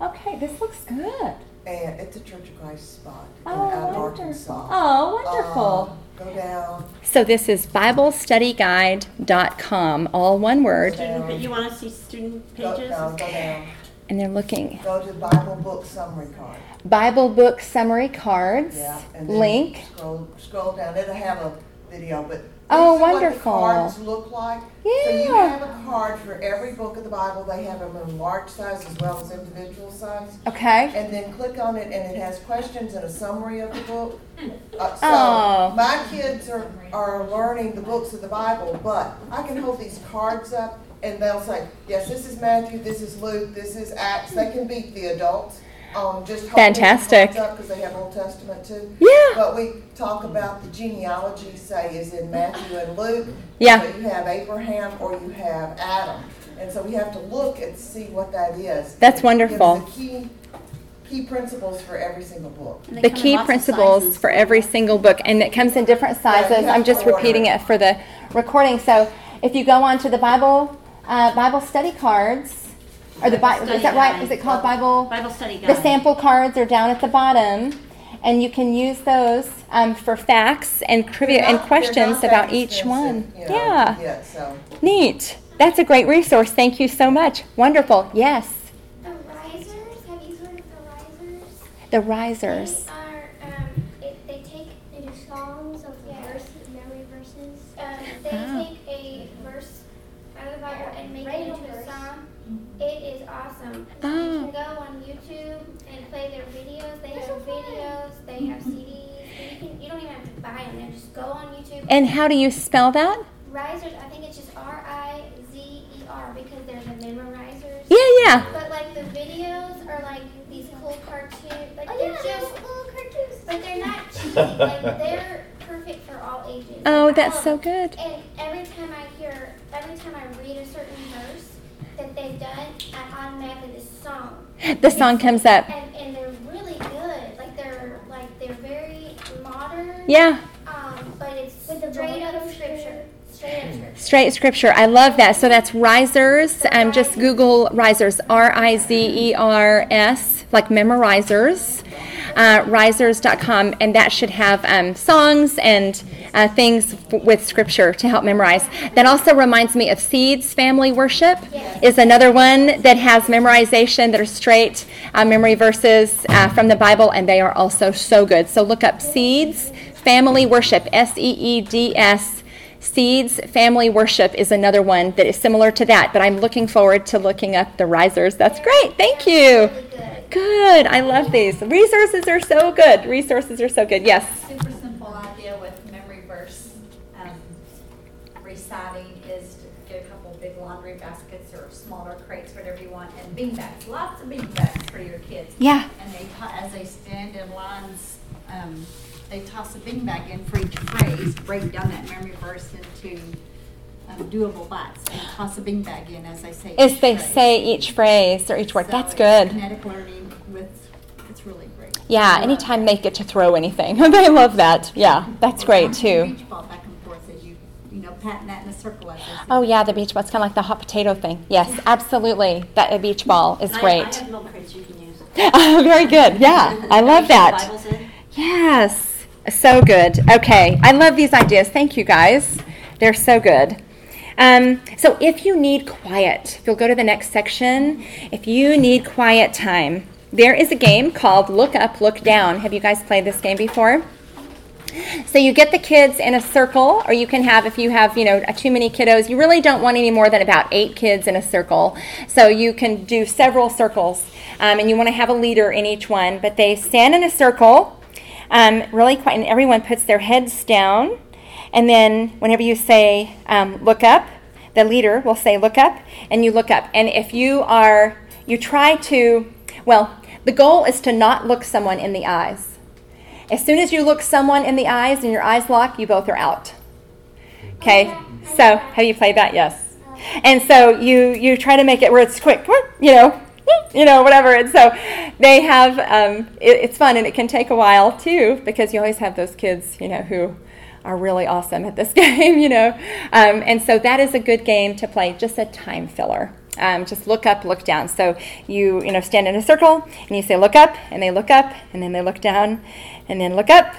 S1: Okay, this looks good.
S2: and it's a Church of Christ spot in-
S1: Oh,
S2: out of
S1: wonderful.
S2: Arkansas.
S1: Oh, wonderful.
S2: Go down,
S1: So this is BibleStudyGuide.com, all one word.
S3: Student, pa- you want to see student
S2: go,
S3: pages?
S2: no, go down,
S1: And they're looking.
S2: go to Bible book summary card.
S1: Bible book summary cards.
S2: Yeah, and then
S1: Link.
S2: Scroll, scroll down, it'll have a video, but.
S1: Oh, wonderful.
S2: What the cards look like. So you
S1: Yeah.
S2: have a card for every book of the Bible, they have them in large size as well as individual size.
S1: Okay.
S2: And then click on it and it has questions and a summary of the book. Uh,
S1: Oh.
S2: So my kids are, are learning the books of the Bible, but I can hold these cards up and they'll say, yes, this is Matthew, this is Luke, this is Acts. They can beat the adults. Um, just holding
S1: Fantastic.
S2: because they have Old Testament too.
S1: Yeah.
S2: But we talk about the genealogy, say, is in Matthew and Luke.
S1: Yeah.
S2: So you have Abraham or you have Adam. And so we have to look and see what that is.
S1: That's wonderful.
S2: the key, key principles for every single book.
S1: The key principles for every single book, and it comes in different sizes.
S2: you
S1: I'm just repeating
S2: it.
S1: it for the recording. So if you go on to the Bible uh, Bible study cards, or the Bible, is that right? Is it called Bible?
S3: Bible study guide.
S1: The sample cards are down at the bottom, and you can use those um, for facts and trivia
S2: They're
S1: and questions
S2: they're not that
S1: about each one.
S2: you know,
S1: Yeah,
S2: Yeah, so.
S1: neat. That's a great resource. Thank you so much. Wonderful. Yes,
S5: The Rizers, have you heard of the Rizers?
S1: the Rizers.
S5: They um, it, they take, they do songs of verses, memory verses. Um, they
S1: Oh.
S5: take a verse out of the Bible and make it into a song. It is awesome. So you
S1: Oh.
S5: can go on YouTube and play their videos. They have videos, they have CDs. and You can, you don't even have to buy them. They just go on YouTube.
S1: And how do you spell that?
S5: Rizers, I think it's just R I Z E R because they're the memorizers.
S1: Yeah, yeah.
S5: But like the videos are like these cool cartoons. Like they're just cool cartoons. But they're not cheesy. like they're perfect for all ages.
S1: Oh, that's so good.
S5: And every time I hear, every time I read a certain verse that they've done, I automatically this song.
S1: The song comes up.
S5: And and they're really good. Like they're like they're very modern.
S1: Yeah,
S5: Um, but it's straight up scripture. Straight scripture.
S1: Straight scripture. I love that. So that's Rizers. Um, just Google Rizers. R I Z E R S, like memorizers. Uh, Rizers.com, and that should have um, songs and uh, things f- with scripture to help memorize. That also reminds me of Seeds Family Worship is another one that has memorization that are straight uh, memory verses uh, from the Bible, and they are also so good. So look up Seeds Family Worship, S E E D S Seeds Family Worship is another one that is similar to that, but I'm looking forward to looking up the Rizers. That's great. Thank you.
S5: Good.
S1: I love these. Resources are so good. Resources are so good. Yes.
S4: Super simple idea with memory verse um, reciting is to get a couple big laundry baskets or smaller crates, whatever you want, and bean bags, lots of bean bags for your kids.
S1: Yeah.
S4: And they, to- as they stand in lines, um, they toss a bean bag in for each phrase, break down that memory verse into um, doable bites, and toss a bean bag in as they say.
S1: As
S4: each
S1: they
S4: phrase.
S1: say each phrase or each word.
S4: So
S1: That's good.
S4: Kinetic learning with, it's really great.
S1: Yeah,
S4: I
S1: anytime they get to throw anything. they love that. Yeah, that's great
S4: Bouncing the
S1: too.
S4: Beach ball back and forth as you, you know, patting that in a circle as they say.
S1: Oh yeah, the beach ball. It's kind of like the hot potato thing. Yes, absolutely. That a beach ball is
S3: I- I
S1: great.
S3: have milk crates you can use.
S1: Very good. Yeah, I love that. Yes, so good. Okay, I love these ideas. Thank you guys. They're so good. Um, so if you need quiet, if you'll go to the next section, if you need quiet time, there is a game called Look Up, Look Down. Have you guys played this game before? So you get the kids in a circle, or you can have, if you have, you know, too many kiddos, you really don't want any more than about eight kids in a circle. So you can do several circles, um, and you want to have a leader in each one. But they stand in a circle, um, really quiet, and everyone puts their heads down. And then whenever you say, um, look up, the leader will say, look up, and you look up. And if you are, you try to, well, the goal is to not look someone in the eyes. As soon as you look someone in the eyes and your eyes lock, you both are out. Okay. So have you played that? Yes. And so you you try to make it where it's quick, you know, you know whatever. And so they have um, it, it's fun and it can take a while too because you always have those kids, you know, who are really awesome at this game, you know. Um, and so that is a good game to play, just a time filler. Um, just look up, look down. So you you know stand in a circle and you say look up, and they look up, and then they look down, and then look up.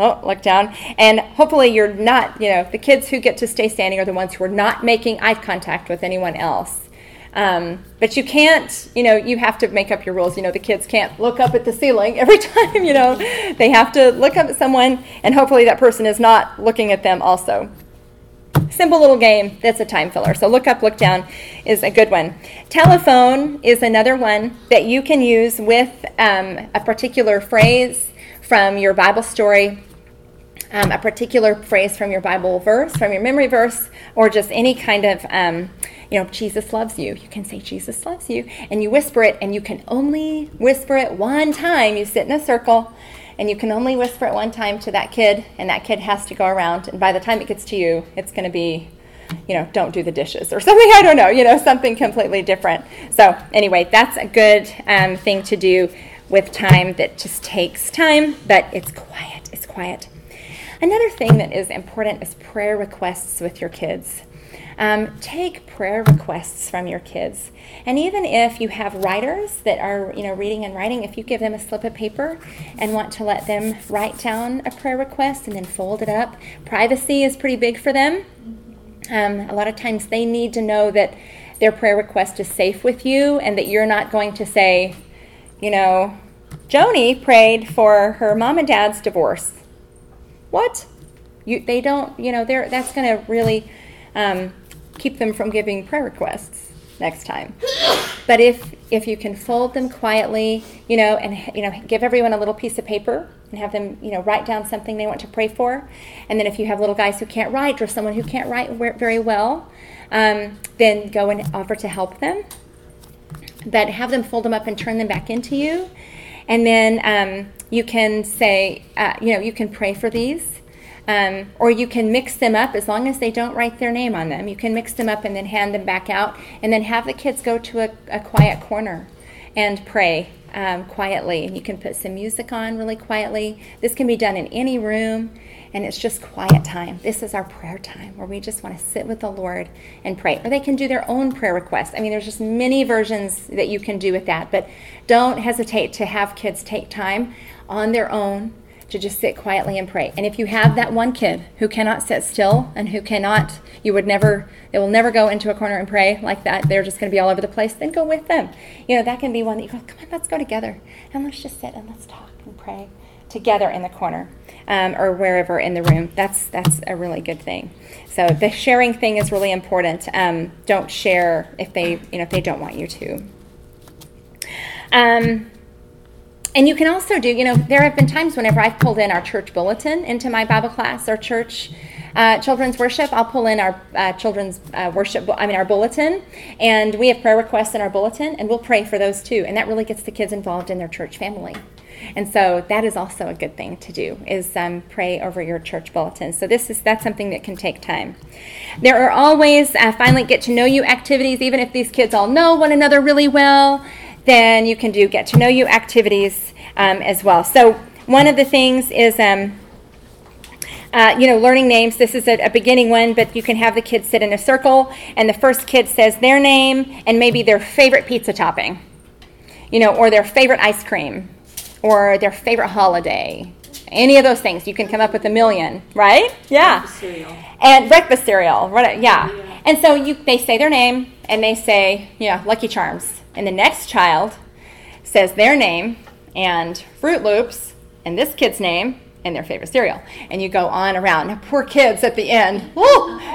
S1: Oh, look down, and hopefully you're not. You know the kids who get to stay standing are the ones who are not making eye contact with anyone else. Um, but you can't, you know, you have to make up your rules. You know, the kids can't look up at the ceiling every time, you know. They have to look up at someone, and hopefully that person is not looking at them also. Simple little game that's a time filler. So, look up, look down is a good one. Telephone is another one that you can use with um, a particular phrase from your Bible story um, a particular phrase from your Bible verse, from your memory verse, or just any kind of, um, you know, Jesus loves you. You can say, Jesus loves you, and you whisper it, and you can only whisper it one time. You sit in a circle, and you can only whisper it one time to that kid, and that kid has to go around. And by the time it gets to you, it's going to be, you know, don't do the dishes or something. I don't know, you know, something completely different. So, anyway, that's a good um, thing to do with time that just takes time, but it's quiet. It's quiet. Another thing that is important is prayer requests with your kids. Um, take prayer requests from your kids, and even if you have writers that are, you know, reading and writing, if you give them a slip of paper and want to let them write down a prayer request and then fold it up, privacy is pretty big for them. Um, a lot of times they need to know that their prayer request is safe with you and that you're not going to say, you know, Joni prayed for her mom and dad's divorce. What? You, they don't, you know, they're, that's going to really um, keep them from giving prayer requests next time. But if if you can fold them quietly, you know, and you know, give everyone a little piece of paper and have them, you know, write down something they want to pray for, and then if you have little guys who can't write or someone who can't write very well, um, then go and offer to help them. But have them fold them up and turn them back into you, and then um, you can say, uh, you know, you can pray for these. Um, or you can mix them up as long as they don't write their name on them. You can mix them up and then hand them back out, and then have the kids go to a, a quiet corner and pray um, quietly. And you can put some music on really quietly. This can be done in any room, and it's just quiet time. This is our prayer time where we just want to sit with the Lord and pray. Or they can do their own prayer requests. I mean, there's just many versions that you can do with that, but don't hesitate to have kids take time on their own to just sit quietly and pray. And if you have that one kid who cannot sit still and who cannot, you would never, they will never go into a corner and pray like that. They're just going to be all over the place. Then go with them. You know, that can be one that you go, come on, let's go together and let's just sit and let's talk and pray together in the corner um, or wherever in the room. That's that's a really good thing. So the sharing thing is really important. Um, don't share if they you know if they don't want you to. Um, and you can also do, you know, there have been times whenever I've pulled in our church bulletin into my Bible class or church uh, children's worship, I'll pull in our uh, children's uh, worship, I mean, our bulletin, and we have prayer requests in our bulletin, and we'll pray for those too. And that really gets the kids involved in their church family. And so that is also a good thing to do is um, pray over your church bulletin. So this is that's something that can take time. There are always uh, finally get to know you activities, even if these kids all know one another really well. Then you can do get to know you activities um, as well. So one of the things is. Um, uh, you know, learning names. This is a, a, beginning one, but you can have the kids sit in a circle, and the first kid says their name and maybe their favorite pizza topping, you know, or their favorite ice cream, or their favorite holiday. Any of those things. You can come up with a million, right? Yeah.
S3: Breakfast cereal.
S1: And breakfast cereal. Right, yeah. yeah. And so you they say their name and they say, yeah, Lucky Charms. And the next child says their name and Froot Loops and this kid's name and their favorite cereal. And you go on around. Now, poor kids at the end.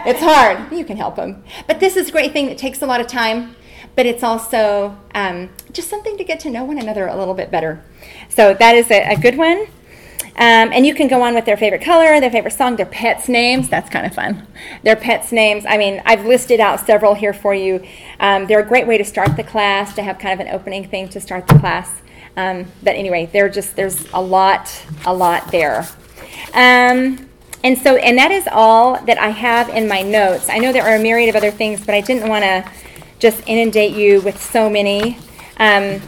S1: It's hard. You can help them. But this is a great thing that takes a lot of time but it's also um, just something to get to know one another a little bit better. So that is a, a good one. Um, and you can go on with their favorite color, their favorite song, their pets' names. That's kind of fun. Their pets' names. I mean, I've listed out several here for you. Um, they're a great way to start the class, to have kind of an opening thing to start the class. Um, but anyway, they're just there's a lot, a lot there. Um, and so, and that is all that I have in my notes. I know there are a myriad of other things, but I didn't want to just inundate you with so many um,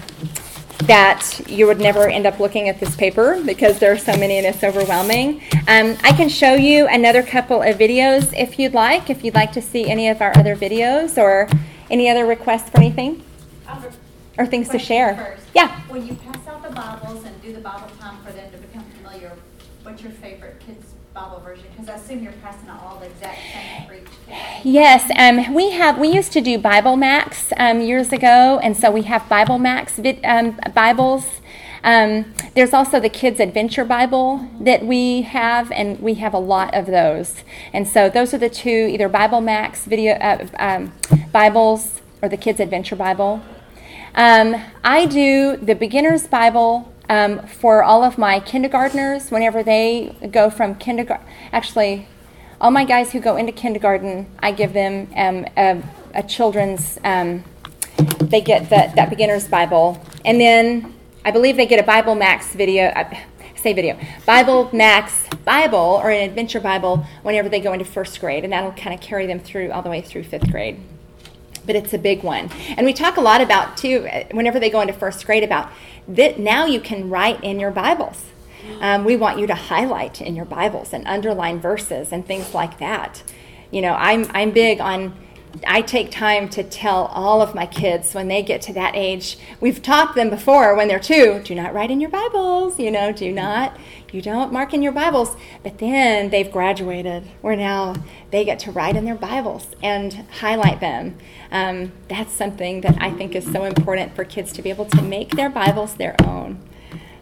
S1: that you would never end up looking at this paper because there are so many and it's overwhelming. Um, I can show you another couple of videos if you'd like, if you'd like to see any of our other videos or any other requests for anything or things to share.
S4: First.
S1: Yeah.
S4: When you pass out the Bibles and do the Bible time for them to become familiar, what's your favorite kids' Bible version? Because I assume you're passing out all the exact same for each.
S1: Yes, um, we have. We used to do Bible Max um, years ago, and so we have Bible Max um, Bibles. Um, there's also the Kids Adventure Bible that we have, and we have a lot of those. And so those are the two, either Bible Max video uh, um, Bibles or the Kids Adventure Bible. Um, I do the Beginner's Bible um, for all of my kindergartners whenever they go from kindergarten. Actually, all my guys who go into kindergarten, I give them um, a, a, children's. Um, they get the, that beginner's Bible, and then I believe they get a Bible Max video. Uh, say video Bible Max Bible or an Adventure Bible whenever they go into first grade, and that'll kind of carry them through all the way through fifth grade but it's a big one. And we talk a lot about, too, whenever they go into first grade, about that now you can write in your Bibles. Um, we want you to highlight in your Bibles and underline verses and things like that. You know, I'm, I'm big on, I take time to tell all of my kids when they get to that age. We've taught them before when they're two do not write in your Bibles, you know, do not you don't mark in your Bibles. But then they've graduated, where now they get to write in their Bibles and highlight them. Um, that's something that I think is so important for kids to be able to make their Bibles their own.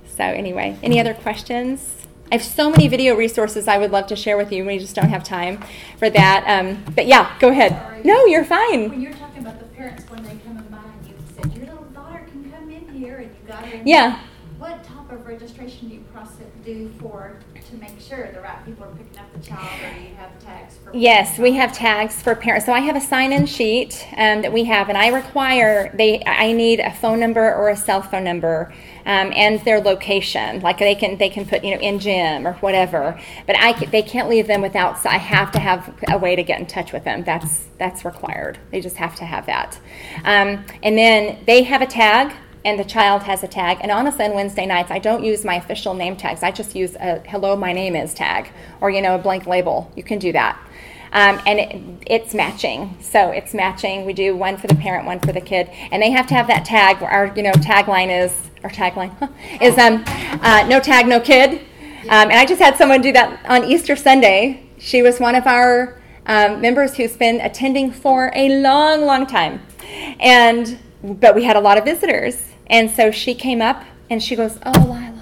S1: So, anyway, any other questions? I have so many video resources I would love to share with you. We just don't have time for that. Um, but yeah, go ahead.
S4: Sorry.
S1: No, you're fine.
S4: When you're talking about the parents when they come in by and you said your little daughter can come in here and you got her.
S1: Yeah.
S4: What type of registration do you process do for to make sure the right people are picking up the child, or you have tags for?
S1: Yes, we have tags for parents. So I have a sign-in sheet um, that we have, and I require they. I need a phone number or a cell phone number, um, and their location. Like they can they can put you know in gym or whatever, but I they can't leave them without. So I have to have a way to get in touch with them. That's that's required. They just have to have that, um, and then they have a tag and the child has a tag. And honestly, on Wednesday nights, I don't use my official name tags. I just use a "Hello, my name is" tag, or you know, a blank label. You can do that, um, and it, it's matching. So it's matching. We do one for the parent, one for the kid, and they have to have that tag. Where our you know tagline is our tagline is um, uh, no tag, no kid. Um, and I just had someone do that on Easter Sunday. She was one of our um, members who's been attending for a long, long time, and but we had a lot of visitors and so she came up and she goes, Oh, Lila,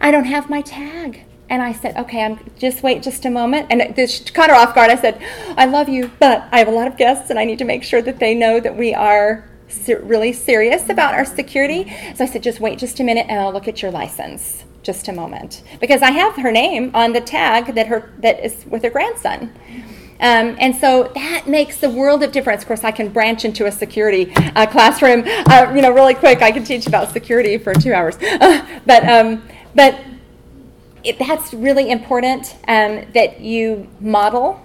S1: I don't have my tag. And I said, okay, I'm just wait just a moment. And this caught her off guard. I said, I love you, but I have a lot of guests, and I need to make sure that they know that we are ser- really serious about our security. So I said, just wait just a minute, and I'll look at your license. Just a moment, because I have her name on the tag that her that is with her grandson. Um, and so that makes the world of difference. Of course, I can branch into a security uh, classroom, uh, you know, really quick. I can teach about security for two hours. but um, but it, that's really important um, that you model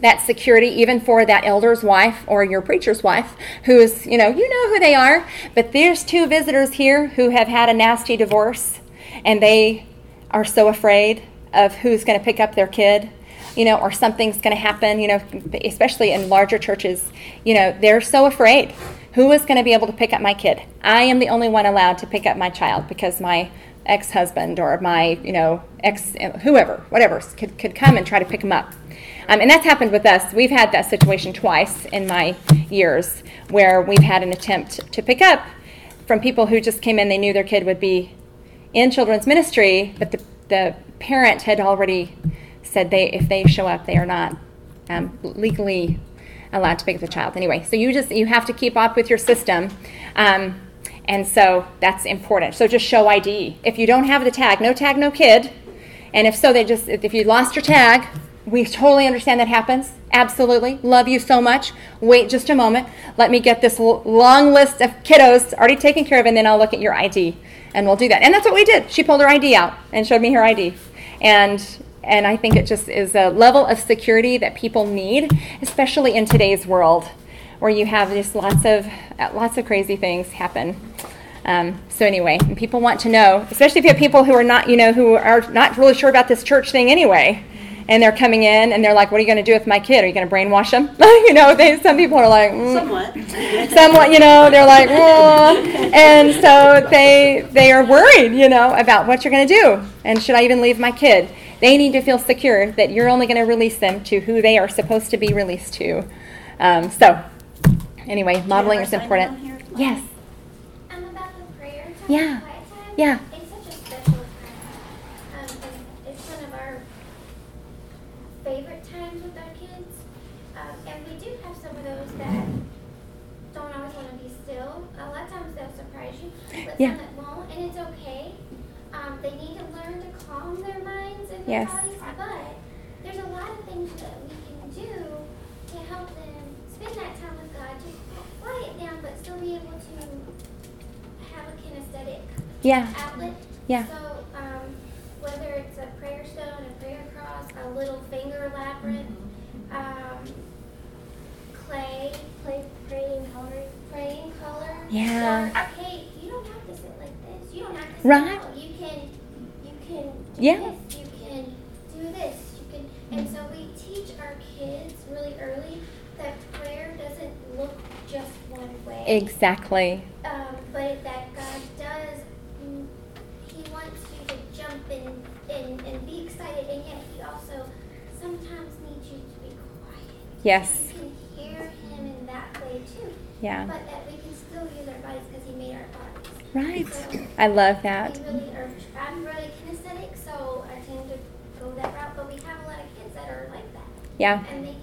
S1: that security even for that elder's wife or your preacher's wife who's you know you know who they are but there's two visitors here who have had a nasty divorce and they are so afraid of who's going to pick up their kid you know or something's going to happen you know especially in larger churches you know they're so afraid. Who is going to be able to pick up my kid? I am the only one allowed to pick up my child because my ex-husband or my you know ex whoever whatever could, could come and try to pick him up. Um, and that's happened with us. We've had that situation twice in my years where we've had an attempt to pick up from people who just came in they knew their kid would be in children's ministry but the, the parent had already said they if they show up they are not um, legally allowed to pick up the child anyway so you just you have to keep up with your system um, and so that's important. So just show ID. If you don't have the tag, no tag, no kid. And if so, they just, if you lost your tag, we totally understand that happens. Absolutely. Love you so much. Wait just a moment. Let me get this long list of kiddos already taken care of, and then I'll look at your ID. And we'll do that. And that's what we did. She pulled her ID out and showed me her ID. And and I think it just is a level of security that people need, especially in today's world where you have just lots of lots of crazy things happen. Um, so anyway, people want to know, especially if you have people who are not, you know, who are not really sure about this church thing anyway, and they're coming in and they're like, "What are you going to do with my kid? Are you going to brainwash them?" you know, they, some people are like, mm.
S3: Somewhat.
S1: somewhat, you know, they're like, and so they they are worried, you know, about what you're going to do, and should I even leave my kid? They need to feel secure that you're only going to release them to who they are supposed to be released to. Um, so anyway, modeling is important. Yes.
S5: Um, about the prayer time,
S1: Yeah.
S5: time.
S1: Yeah.
S5: It's such a special time. Um, it's one of our favorite times with our kids. Um, and we do have some of those that don't always want to be still. A lot of times they'll surprise you,
S1: Yeah.
S5: some that won't, and it's okay. Um, they need to learn to calm their minds and
S1: Yes.
S5: but there's a lot of things that we can do to help them spend that time with God, to quiet down, but still be able to have a kinesthetic
S1: Yeah.
S5: outlet.
S1: Yeah.
S5: So, um, whether it's a prayer stone, a prayer cross, a little finger labyrinth, um, clay, play, praying color, praying color.
S1: Yeah.
S5: Or, hey, you don't have to sit like this. You don't have to sit
S1: Right.
S5: out. You can, you can do
S1: Yeah.
S5: this. You can do this. You can, and so we teach our kids really early that prayer doesn't look just one way
S1: Exactly.
S5: um, but that God does, mm, He wants you to jump and, and, and be excited, and yet He also sometimes needs you to be quiet.
S1: Yes.
S5: You can hear Him in that way too,
S1: Yeah.
S5: but that we can still use our bodies because He made our bodies.
S1: Right.
S5: So
S1: I love that.
S5: we really are, I'm really kinesthetic, so I tend to go that route, but we have a lot of kids that are like that,
S1: Yeah.
S5: and they need that help.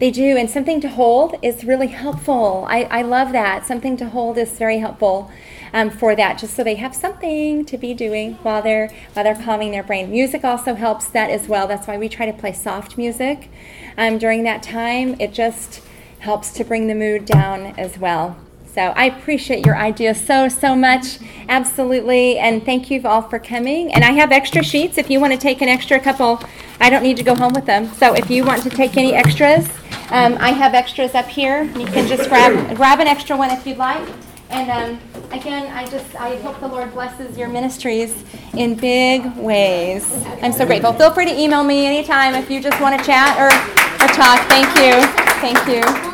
S1: They do, and something to hold is really helpful. I, I love that. Something to hold is very helpful um, for that, just so they have something to be doing while they're while they're calming their brain. Music also helps that as well. That's why we try to play soft music um, during that time. It just helps to bring the mood down as well. So I appreciate your idea so, so much. Absolutely. And thank you all for coming. And I have extra sheets if you want to take an extra couple. I don't need to go home with them. So if you want to take any extras, um, I have extras up here. You can just grab, grab an extra one if you'd like. And um, again, I just I hope the Lord blesses your ministries in big ways. I'm so grateful. Feel free to email me anytime if you just want to chat or, or talk. Thank you. Thank you.